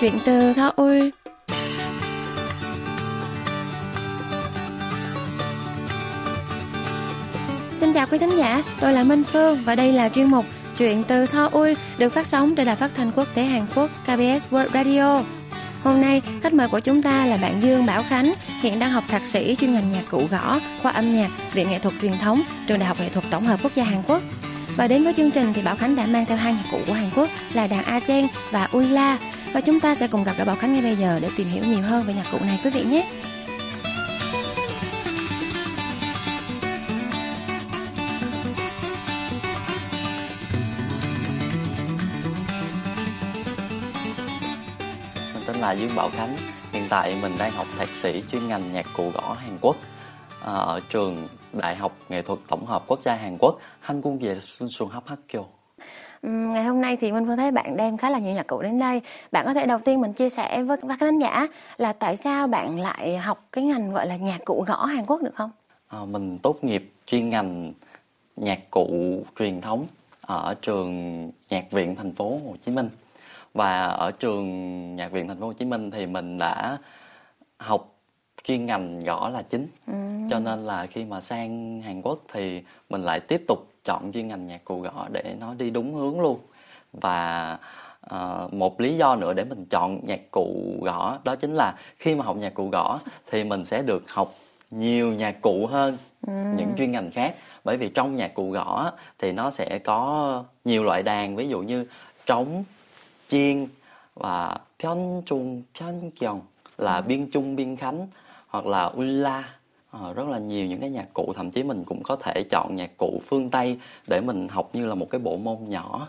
Chuyện từ Seoul Xin chào quý thính giả, tôi là Minh Phương và đây là chuyên mục Chuyện từ Seoul được phát sóng trên đài phát thanh quốc tế Hàn Quốc KBS World Radio. Hôm nay, khách mời của chúng ta là bạn Dương Bảo Khánh, hiện đang học thạc sĩ chuyên ngành nhạc cụ gõ, khoa âm nhạc, Viện Nghệ thuật Truyền thống, Trường Đại học Nghệ thuật Tổng hợp Quốc gia Hàn Quốc. Và đến với chương trình thì Bảo Khánh đã mang theo hai nhạc cụ của Hàn Quốc là đàn A Chen và Ulla. Và chúng ta sẽ cùng gặp gỡ Bảo Khánh ngay bây giờ để tìm hiểu nhiều hơn về nhạc cụ này, quý vị nhé. Mình tên là Dương Bảo Khánh. Hiện tại mình đang học thạc sĩ chuyên ngành nhạc cụ gõ Hàn Quốc à, ở trường Đại học Nghệ thuật Tổng hợp Quốc gia Hàn Quốc Hanguk Ye Sun Sun Hap Hakkyo. Ngày hôm nay thì Minh Phương thấy bạn đem khá là nhiều nhạc cụ đến đây. Bạn có thể đầu tiên mình chia sẻ với các khán giả là tại sao bạn lại học cái ngành gọi là nhạc cụ gõ Hàn Quốc được không? Ờ, Mình tốt nghiệp chuyên ngành nhạc cụ truyền thống ở trường Nhạc viện thành phố Hồ Chí Minh. Và ở trường Nhạc viện thành phố Hồ Chí Minh thì mình đã học chuyên ngành gõ là chính. Cho nên là khi mà sang Hàn Quốc thì mình lại tiếp tục chọn chuyên ngành nhạc cụ gõ để nó đi đúng hướng luôn. Và ờ, một lý do nữa để mình chọn nhạc cụ gõ đó chính là khi mà học nhạc cụ gõ thì mình sẽ được học nhiều nhạc cụ hơn những chuyên ngành khác. Bởi vì trong nhạc cụ gõ thì nó sẽ có nhiều loại đàn ví dụ như trống, chiên và pion trung, pion kyong là biên trung biên khánh hoặc là ulla Ờ, rất là nhiều những cái nhạc cụ thậm chí mình cũng có thể chọn nhạc cụ phương Tây để mình học như là một cái bộ môn nhỏ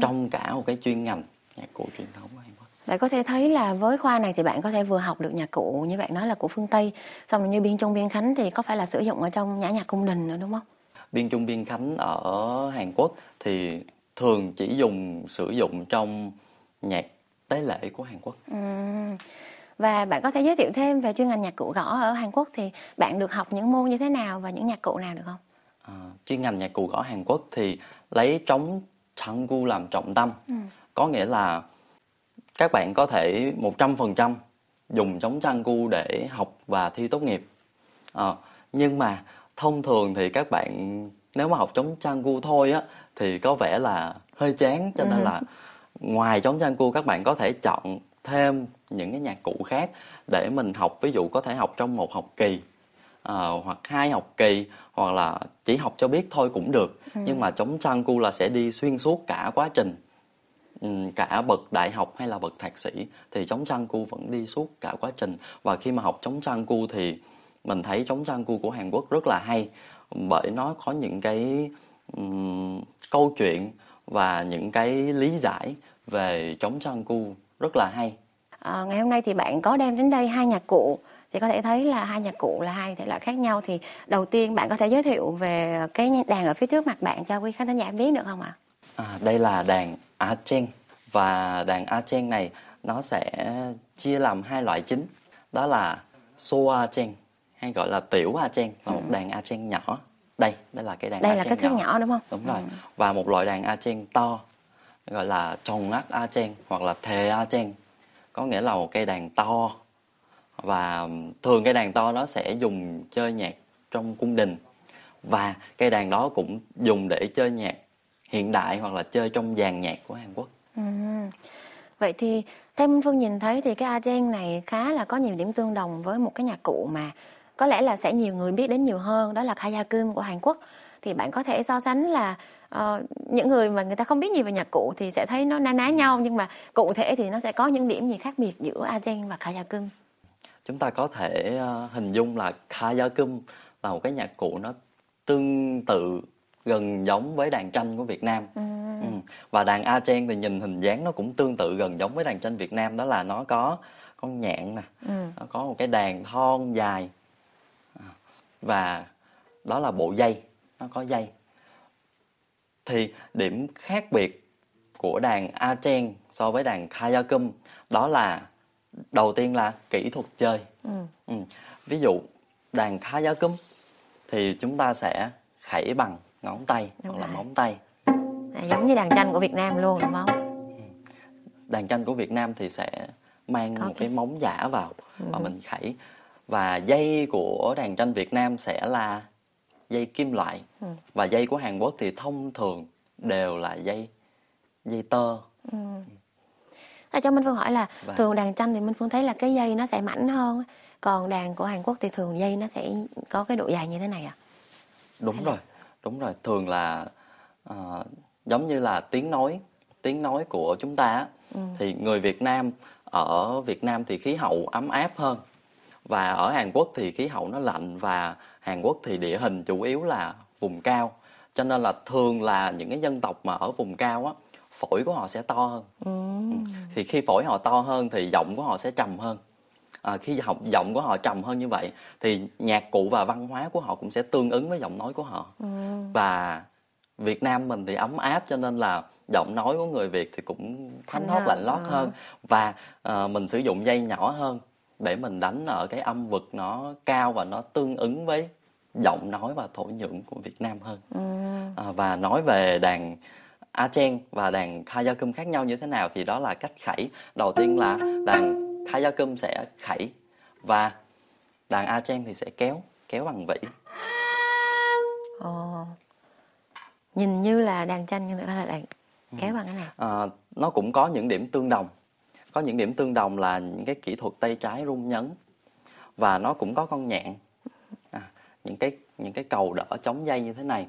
trong cả một cái chuyên ngành nhạc cụ truyền thống Hàn Quốc. Bạn có thể thấy là với khoa này thì bạn có thể vừa học được nhạc cụ như bạn nói là của phương Tây, xong rồi như biên trung biên khánh thì có phải là sử dụng ở trong nhã nhạc cung đình nữa đúng không? Biên trung biên khánh ở Hàn Quốc thì thường chỉ dùng sử dụng trong nhạc tế lễ của Hàn Quốc. Ừm. Và bạn có thể giới thiệu thêm về chuyên ngành nhạc cụ gõ ở Hàn Quốc thì bạn được học những môn như thế nào và những nhạc cụ nào được không? Ờ, chuyên ngành nhạc cụ gõ Hàn Quốc thì lấy trống changu làm trọng tâm. Có nghĩa là các bạn có thể 100% dùng trống changu để học và thi tốt nghiệp. Ờ, nhưng mà thông thường thì các bạn nếu mà học trống changu thôi á thì có vẻ là hơi chán cho nên là ngoài trống changu các bạn có thể chọn thêm những cái nhạc cụ khác để mình học. Ví dụ có thể học trong một học kỳ ờ, hoặc hai học kỳ hoặc là chỉ học cho biết thôi cũng được. Nhưng mà chống Changu là sẽ đi xuyên suốt cả quá trình Ừm, cả bậc đại học hay là bậc thạc sĩ. Thì chống Changu vẫn đi suốt cả quá trình. Và khi mà học chống Changu thì mình thấy chống Changu của Hàn Quốc rất là hay bởi nó có những cái ừm, câu chuyện và những cái lý giải về chống Changu rất là hay. À, ngày hôm nay thì bạn có đem đến đây hai nhạc cụ. Thì có thể thấy là hai nhạc cụ là hai thể loại khác nhau. Thì đầu tiên bạn có thể giới thiệu về cái đàn ở phía trước mặt bạn cho quý khán thính giả biết được không ạ? À, đây là đàn A Chen và đàn A Chen này nó sẽ chia làm hai loại chính. Đó là So A Chen hay gọi là tiểu A Chen là một đàn A Chen nhỏ. Đây đây là cái đàn Đây là Chen kích thước nhỏ. đúng không? đúng rồi. Và một loại đàn A Chen to gọi là trồng ác A Chen hoặc là thề A Chen có nghĩa là một cây đàn to và thường cây đàn to nó sẽ dùng chơi nhạc trong cung đình và cây đàn đó cũng dùng để chơi nhạc hiện đại hoặc là chơi trong dàn nhạc của Hàn Quốc. Ừ. Vậy thì theo Minh Phương nhìn thấy thì cái Argent này khá là có nhiều điểm tương đồng với một cái nhạc cụ mà có lẽ là sẽ nhiều người biết đến nhiều hơn, đó là Kayakum của Hàn Quốc. Thì bạn có thể so sánh là ờ, những người mà người ta không biết nhiều về nhạc cụ thì sẽ thấy nó na ná nhau nhưng mà cụ thể thì nó sẽ có những điểm gì khác biệt giữa Argent và Kayakum. Chúng ta có thể ờ, hình dung là Kayakum là một cái nhạc cụ nó tương tự gần giống với đàn tranh của Việt Nam. Ừ. Và đàn A Chen thì nhìn hình dáng nó cũng tương tự gần giống với đàn tranh Việt Nam đó là nó có con nhạn nè, nó có một cái đàn thon dài À, và đó là bộ dây, nó có dây. Thì điểm khác biệt của đàn A Chen so với đàn Kayakum đó là đầu tiên là kỹ thuật chơi. Ừ. Ví dụ đàn Kayakum thì chúng ta sẽ khẩy bằng ngón tay Đúng hoặc là rồi. móng tay. À, giống như đàn tranh của Việt Nam luôn đúng không? đàn tranh của Việt Nam thì sẽ mang Có một cái- cái móng giả vào và mình khẩy và dây của đàn tranh Việt Nam sẽ là dây kim loại. Và dây của Hàn Quốc thì thông thường đều là dây dây tơ. À, cho Minh Phương hỏi là Vâng. thường đàn tranh thì Minh Phương thấy là cái dây nó sẽ mảnh hơn. Còn đàn của Hàn Quốc thì thường dây nó sẽ có cái độ dài như thế này à đúng rồi đúng rồi. Thường là ờ, giống như là tiếng nói tiếng nói của chúng ta á, thì người Việt Nam ở Việt Nam thì khí hậu ấm áp hơn. Và ở Hàn Quốc thì khí hậu nó lạnh và Hàn Quốc thì địa hình chủ yếu là vùng cao cho nên là thường là những cái dân tộc mà ở vùng cao á phổi của họ sẽ to hơn. Thì khi phổi họ to hơn thì giọng của họ sẽ trầm hơn. À, khi học giọng của họ trầm hơn như vậy thì nhạc cụ và văn hóa của họ cũng sẽ tương ứng với giọng nói của họ. Và Việt Nam mình thì ấm áp cho nên là giọng nói của người Việt thì cũng thánh thót lạnh lót ờ. hơn. Và ờ, mình sử dụng dây nhỏ hơn để mình đánh ở cái âm vực nó cao và nó tương ứng với giọng nói và thổ nhưỡng của Việt Nam hơn. À, và nói về đàn A Chen và đàn Kayakum khác nhau như thế nào thì đó là cách khẩy. Đầu tiên là đàn Kayakum sẽ khẩy và đàn A Chen thì sẽ kéo kéo bằng vĩ Ồ. nhìn như là đàn tranh nhưng thực ra là đàn kéo bằng cái này. À, nó cũng có những điểm tương đồng có những điểm tương đồng là những cái kỹ thuật tay trái rung nhấn. Và nó cũng có con nhạn. À, những cái những cái cầu đỡ chống dây như thế này.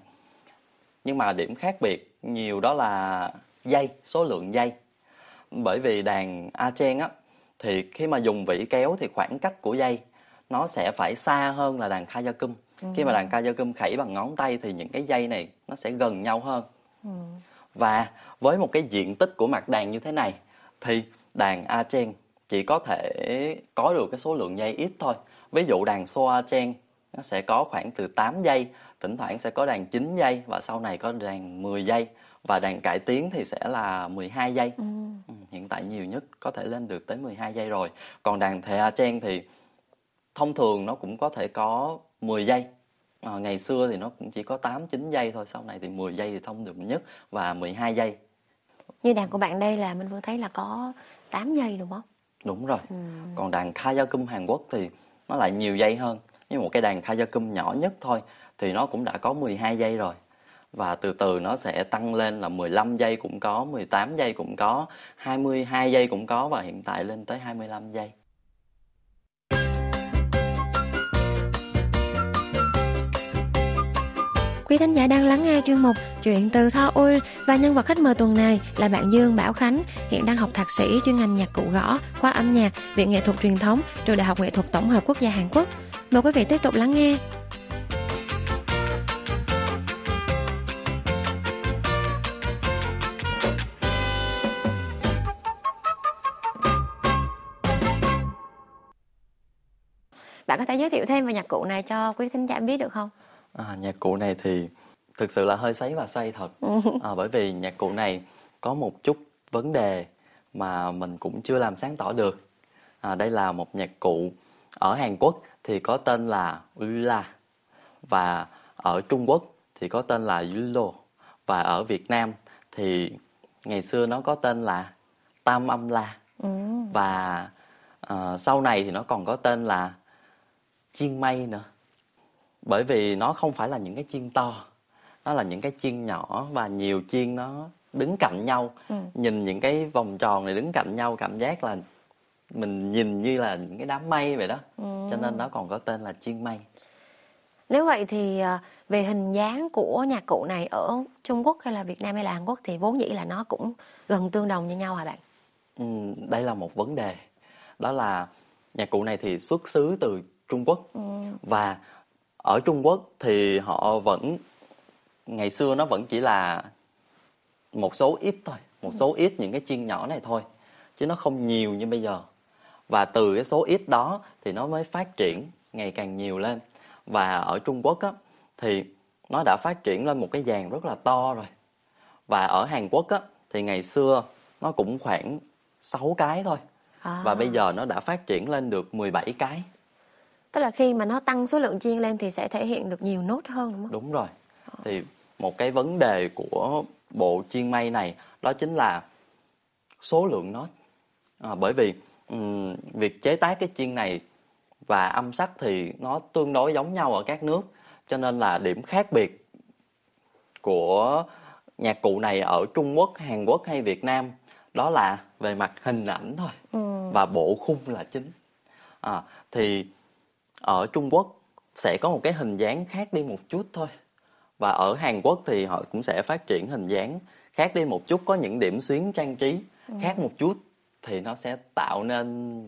Nhưng mà điểm khác biệt nhiều đó là dây số lượng dây. Bởi vì đàn A Chen á thì khi mà dùng vĩ kéo thì khoảng cách của dây nó sẽ phải xa hơn là đàn Kayakum khi mà đàn Kayakum khẩy bằng ngón tay thì những cái dây này nó sẽ gần nhau hơn. Và với một cái diện tích của mặt đàn như thế này thì đàn A Chen chỉ có thể có được cái số lượng dây ít thôi. Ví dụ đàn So A Chen nó sẽ có khoảng từ 8 dây, thỉnh thoảng sẽ có đàn 9 dây và sau này có đàn 10 dây và đàn cải tiến thì sẽ là 12 giây. Ừ, hiện tại nhiều nhất có thể lên được tới 12 giây rồi. Còn đàn Thề A Chen thì thông thường nó cũng có thể có 10 giây. Ờ, ngày xưa thì nó cũng chỉ có 8 9 giây thôi, sau này thì 10 giây thì thông dụng nhất và 12 giây. Như đàn của bạn đây là Minh Phương thấy là có 8 giây đúng không Đúng rồi. Còn đàn Kayakum Hàn Quốc thì nó lại nhiều dây hơn. Nhưng một cái đàn Kayakum nhỏ nhất thôi thì nó cũng đã có 12 giây rồi. Và từ từ nó sẽ tăng lên là 15 giây cũng có, 18 giây cũng có, 22 giây cũng có và hiện tại lên tới 25 giây. Quý thính giả đang lắng nghe chuyên mục Chuyện từ Seoul và nhân vật khách mời tuần này là bạn Dương Bảo Khánh, hiện đang học thạc sĩ chuyên ngành nhạc cụ gõ, khoa âm nhạc, Viện Nghệ thuật Truyền thống, Trường Đại học Nghệ thuật Tổng hợp Quốc gia Hàn Quốc. Mời quý vị tiếp tục lắng nghe. Bạn có thể giới thiệu thêm về nhạc cụ này cho quý thính giả biết được không? À, nhạc cụ này thì thực sự là hơi sấy và say thật. À, bởi vì nhạc cụ này có một chút vấn đề mà mình cũng chưa làm sáng tỏ được. À, đây là một nhạc cụ ở Hàn Quốc thì có tên là Ula và ở Trung Quốc thì có tên là Yulo và ở Việt Nam thì ngày xưa nó có tên là Tam âm la. Và ờ, sau này thì nó còn có tên là chiên mây nữa bởi vì nó không phải là những cái chiên to nó là những cái chiên nhỏ và nhiều chiên nó đứng cạnh nhau. Nhìn những cái vòng tròn này đứng cạnh nhau cảm giác là mình nhìn như là những cái đám mây vậy đó. Cho nên nó còn có tên là chiên mây. Nếu vậy thì à, về hình dáng của nhạc cụ này ở Trung Quốc hay là Việt Nam hay là Hàn Quốc thì vốn dĩ là nó cũng gần tương đồng như nhau hả bạn? Ừ, đây là một vấn đề. Đó là nhạc cụ này thì xuất xứ từ Trung Quốc và ở Trung Quốc thì họ vẫn ngày xưa nó vẫn chỉ là một số ít thôi một số ít những cái chiên nhỏ này thôi chứ nó không nhiều như bây giờ. Và từ cái số ít đó thì nó mới phát triển ngày càng nhiều lên. Và ở Trung Quốc á thì nó đã phát triển lên một cái dàn rất là to rồi. Và ở Hàn Quốc á thì ngày xưa nó cũng khoảng 6 cái thôi. À. và bây giờ nó đã phát triển lên được 17 cái Tức là khi mà nó tăng số lượng chiên lên thì sẽ thể hiện được nhiều nốt hơn đúng không? đúng rồi. Thì một cái vấn đề của bộ chiên mây này đó chính là số lượng nốt à, bởi vì um, việc chế tác cái chiên này và âm sắc thì nó tương đối giống nhau ở các nước. Cho nên là điểm khác biệt của nhạc cụ này ở Trung Quốc, Hàn Quốc hay Việt Nam đó là về mặt hình ảnh thôi ừ. và bộ khung là chính. À, thì ở Trung Quốc sẽ có một cái hình dáng khác đi một chút thôi và ở Hàn Quốc thì họ cũng sẽ phát triển hình dáng khác đi một chút có những điểm xuyến trang trí ừ. khác một chút thì nó sẽ tạo nên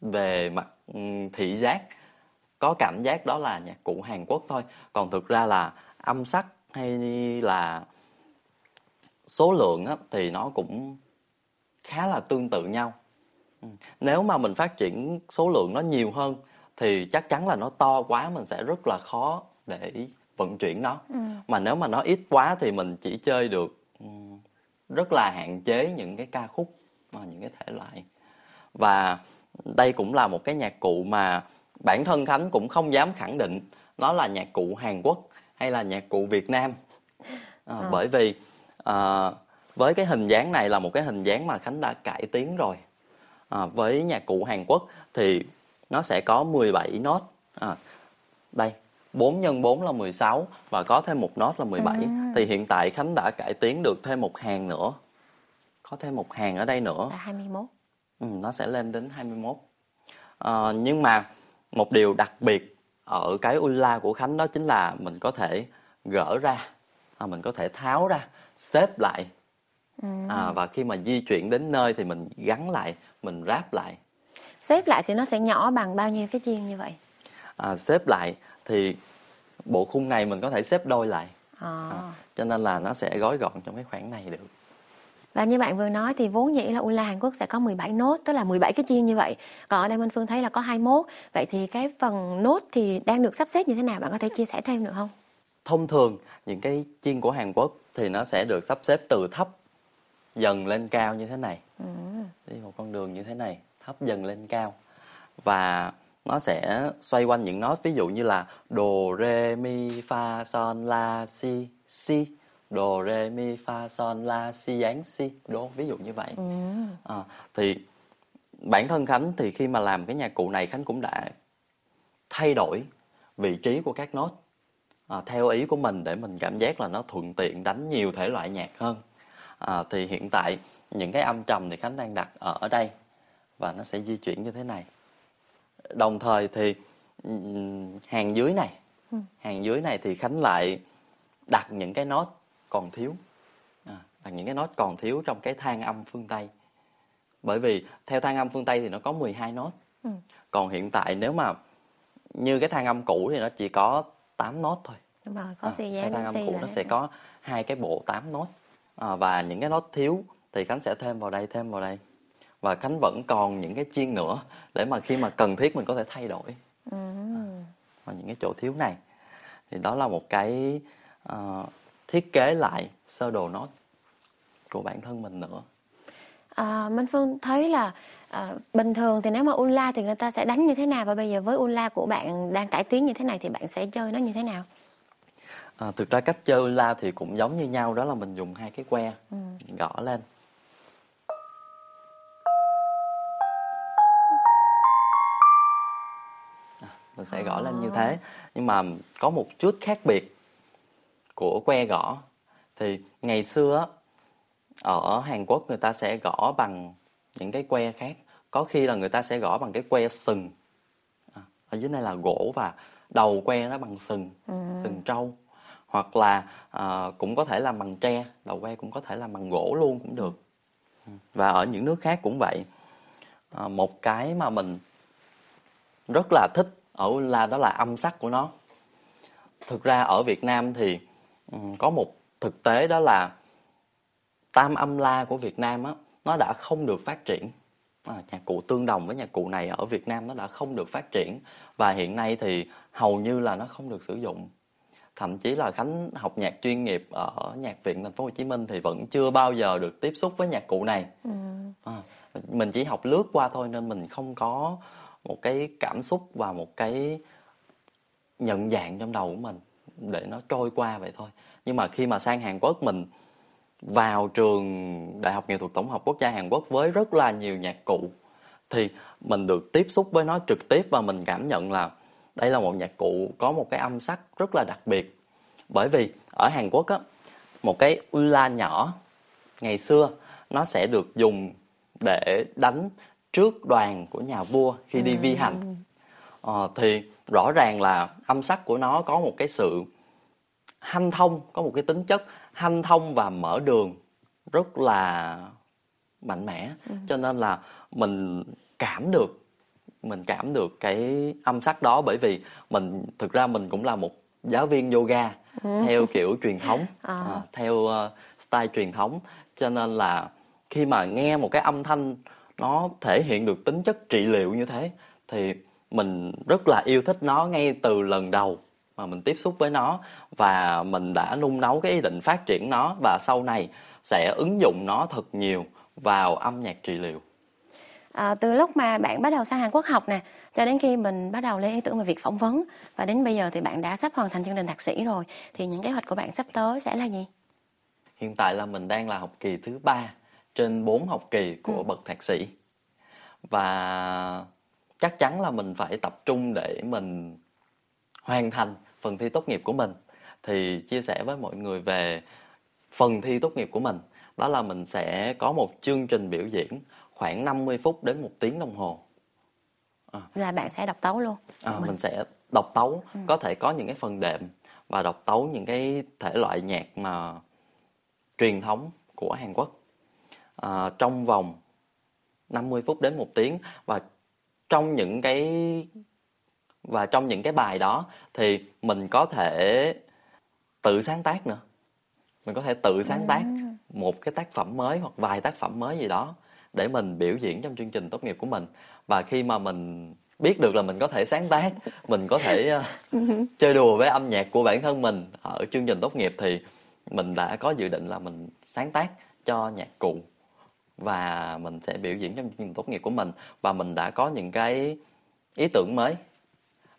về mặt ừ, thị giác có cảm giác đó là nhạc cụ Hàn Quốc thôi còn thực ra là âm sắc hay là số lượng á, thì nó cũng khá là tương tự nhau ừ. nếu mà mình phát triển số lượng nó nhiều hơn thì chắc chắn là nó to quá mình sẽ rất là khó để vận chuyển nó ừ. mà nếu mà nó ít quá thì mình chỉ chơi được ừ, rất là hạn chế những cái ca khúc và những cái thể loại và đây cũng là một cái nhạc cụ mà bản thân khánh cũng không dám khẳng định nó là nhạc cụ hàn quốc hay là nhạc cụ việt nam à, à. bởi vì à, với cái hình dáng này là một cái hình dáng mà khánh đã cải tiến rồi à, với nhạc cụ hàn quốc thì nó sẽ có 17 nốt. À, đây 4 nhân 4 là 16 và có thêm một nốt là 17 ừ. thì hiện tại Khánh đã cải tiến được thêm một hàng nữa. Có thêm một hàng ở đây nữa. Là 21 ừ, nó sẽ lên đến 21 à, nhưng mà một điều đặc biệt ở cái Ulla của Khánh đó chính là mình có thể gỡ ra à, mình có thể tháo ra xếp lại. Ừ. à, và khi mà di chuyển đến nơi thì mình gắn lại mình ráp lại xếp lại thì nó sẽ nhỏ bằng bao nhiêu cái chiên như vậy à, xếp lại thì bộ khung này mình có thể xếp đôi lại à. À, cho nên là nó sẽ gói gọn trong cái khoảng này được và như bạn vừa nói thì vốn dĩ là Ula Hàn Quốc sẽ có 17 nốt, tức là 17 cái chiên như vậy. Còn ở đây Minh Phương thấy là có 21. Vậy thì cái phần nốt thì đang được sắp xếp như thế nào? Bạn có thể chia sẻ thêm được không? Thông thường những cái chiên của Hàn Quốc thì nó sẽ được sắp xếp từ thấp dần lên cao như thế này. Ừ. Đi một con đường như thế này, thấp dần lên cao. Và nó sẽ xoay quanh những nốt ví dụ như là đồ re mi fa son la si si. Đồ re mi fa son la si dáng si. Đô ví dụ như vậy. Ừ. à, thì bản thân khánh thì khi mà làm cái nhạc cụ này khánh cũng đã thay đổi vị trí của các nốt à, theo ý của mình để mình cảm giác là nó thuận tiện đánh nhiều thể loại nhạc hơn. À, thì hiện tại những cái âm trầm thì khánh đang đặt ở đây và nó sẽ di chuyển như thế này. Đồng thời thì hàng dưới này ừ. hàng dưới này thì khánh lại đặt những cái nốt còn thiếu. À, đặt những cái nốt còn thiếu trong cái thang âm phương tây. Bởi vì theo thang âm phương tây thì nó có 12 nốt. Ừ. còn hiện tại nếu mà như cái thang âm cũ thì nó chỉ có 8 nốt thôi. Đúng rồi có à, cái thang âm cũ nó sẽ có hai cái bộ 8 nốt. À, và những cái nốt thiếu thì khánh sẽ thêm vào đây thêm vào đây và khánh vẫn còn những cái chiên nữa để mà khi mà cần thiết mình có thể thay đổi ừ. à, những cái chỗ thiếu này thì đó là một cái uh, thiết kế lại sơ đồ nốt của bản thân mình nữa à, Minh Phương thấy là à, bình thường thì nếu mà Unla thì người ta sẽ đánh như thế nào và bây giờ với Unla của bạn đang cải tiến như thế này thì bạn sẽ chơi nó như thế nào? À, thực ra cách chơi Unla thì cũng giống như nhau đó là mình dùng hai cái que ừ. gõ lên mình sẽ gõ lên như thế. Nhưng mà có một chút khác biệt của que gõ. Thì ngày xưa ở Hàn Quốc người ta sẽ gõ bằng những cái que khác. Có khi là người ta sẽ gõ bằng cái que sừng. À, ở dưới này là gỗ và đầu que nó bằng sừng ừ. sừng trâu. Hoặc là à, cũng có thể làm bằng tre đầu que cũng có thể làm bằng gỗ luôn cũng được. Ừ. và ở những nước khác cũng vậy. À, một cái mà mình rất là thích ở là đó là âm sắc của nó. Thực ra ở Việt Nam thì Ừ, có một thực tế đó là tam âm la của Việt Nam á nó đã không được phát triển. À, nhạc cụ tương đồng với nhạc cụ này ở Việt Nam nó đã không được phát triển và hiện nay thì hầu như là nó không được sử dụng. Thậm chí là Khánh học nhạc chuyên nghiệp ở nhạc viện Thành phố Hồ Chí Minh thì vẫn chưa bao giờ được tiếp xúc với nhạc cụ này. Ừ. à, mình chỉ học lướt qua thôi nên mình không có một cái cảm xúc và một cái nhận dạng trong đầu của mình để nó trôi qua vậy thôi. Nhưng mà khi mà sang Hàn Quốc, mình vào trường Đại học Nghệ thuật Tổng hợp Quốc gia Hàn Quốc với rất là nhiều nhạc cụ, thì mình được tiếp xúc với nó trực tiếp và mình cảm nhận là đây là một nhạc cụ có một cái âm sắc rất là đặc biệt. Bởi vì ở Hàn Quốc á, một cái ula nhỏ ngày xưa nó sẽ được dùng để đánh trước đoàn của nhà vua khi đi vi hành ờ, thì rõ ràng là âm sắc của nó có một cái sự hanh thông có một cái tính chất hanh thông và mở đường rất là mạnh mẽ ừ. cho nên là mình cảm được mình cảm được cái âm sắc đó bởi vì mình thực ra mình cũng là một giáo viên yoga ừ. theo kiểu truyền thống à. À, theo uh, style truyền thống cho nên là khi mà nghe một cái âm thanh nó thể hiện được tính chất trị liệu như thế thì mình rất là yêu thích nó ngay từ lần đầu mà mình tiếp xúc với nó và mình đã nung nấu cái ý định phát triển nó và sau này sẽ ứng dụng nó thật nhiều vào âm nhạc trị liệu à, từ lúc mà bạn bắt đầu sang Hàn Quốc học nè cho đến khi mình bắt đầu lên ý tưởng về việc phỏng vấn và đến bây giờ thì bạn đã sắp hoàn thành chương trình thạc sĩ rồi thì những kế hoạch của bạn sắp tới sẽ là gì? Hiện tại là mình đang là học kỳ thứ ba trên 4 học kỳ của ừ. bậc thạc sĩ và chắc chắn là mình phải tập trung để mình hoàn thành phần thi tốt nghiệp của mình thì chia sẻ với mọi người về phần thi tốt nghiệp của mình đó là mình sẽ có một chương trình biểu diễn khoảng 50 phút đến một tiếng đồng hồ à. là bạn sẽ đọc tấu luôn à, mình. mình sẽ đọc tấu ừ. có thể có những cái phần đệm và đọc tấu những cái thể loại nhạc mà truyền thống của Hàn Quốc à, trong vòng 50 phút đến một tiếng. Và trong những cái và trong những cái bài đó thì mình có thể tự sáng tác nữa. Mình có thể tự sáng tác ừ. một cái tác phẩm mới hoặc vài tác phẩm mới gì đó để mình biểu diễn trong chương trình tốt nghiệp của mình. Và khi mà mình biết được là mình có thể sáng tác mình có thể uh, chơi đùa với âm nhạc của bản thân mình ở chương trình tốt nghiệp thì mình đã có dự định là mình sáng tác cho nhạc cụ và mình sẽ biểu diễn trong chương trình tốt nghiệp của mình và mình đã có những cái ý tưởng mới.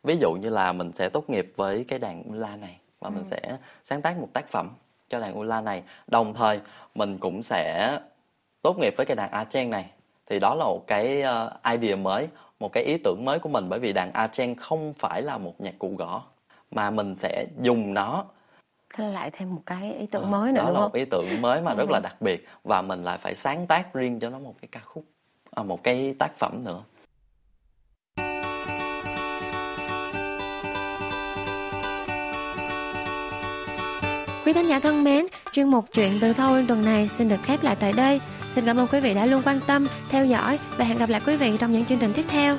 Ví dụ như là mình sẽ tốt nghiệp với cái đàn ula này và ừ. mình sẽ sáng tác một tác phẩm cho đàn ula này. Đồng thời mình cũng sẽ tốt nghiệp với cái đàn archen này. Thì đó là một cái uh, idea mới một cái ý tưởng mới của mình bởi vì đàn archen không phải là một nhạc cụ gõ mà mình sẽ dùng nó Thế lại thêm một cái ý tưởng à, mới nữa đó đúng là không? một ý tưởng mới mà rất là đặc biệt và mình lại phải sáng tác riêng cho nó một cái ca khúc à, một cái tác phẩm nữa Quý thính giả thân mến, chuyên mục Chuyện từ Seoul tuần này xin được khép lại tại đây. Xin cảm ơn quý vị đã luôn quan tâm, theo dõi và hẹn gặp lại quý vị trong những chương trình tiếp theo.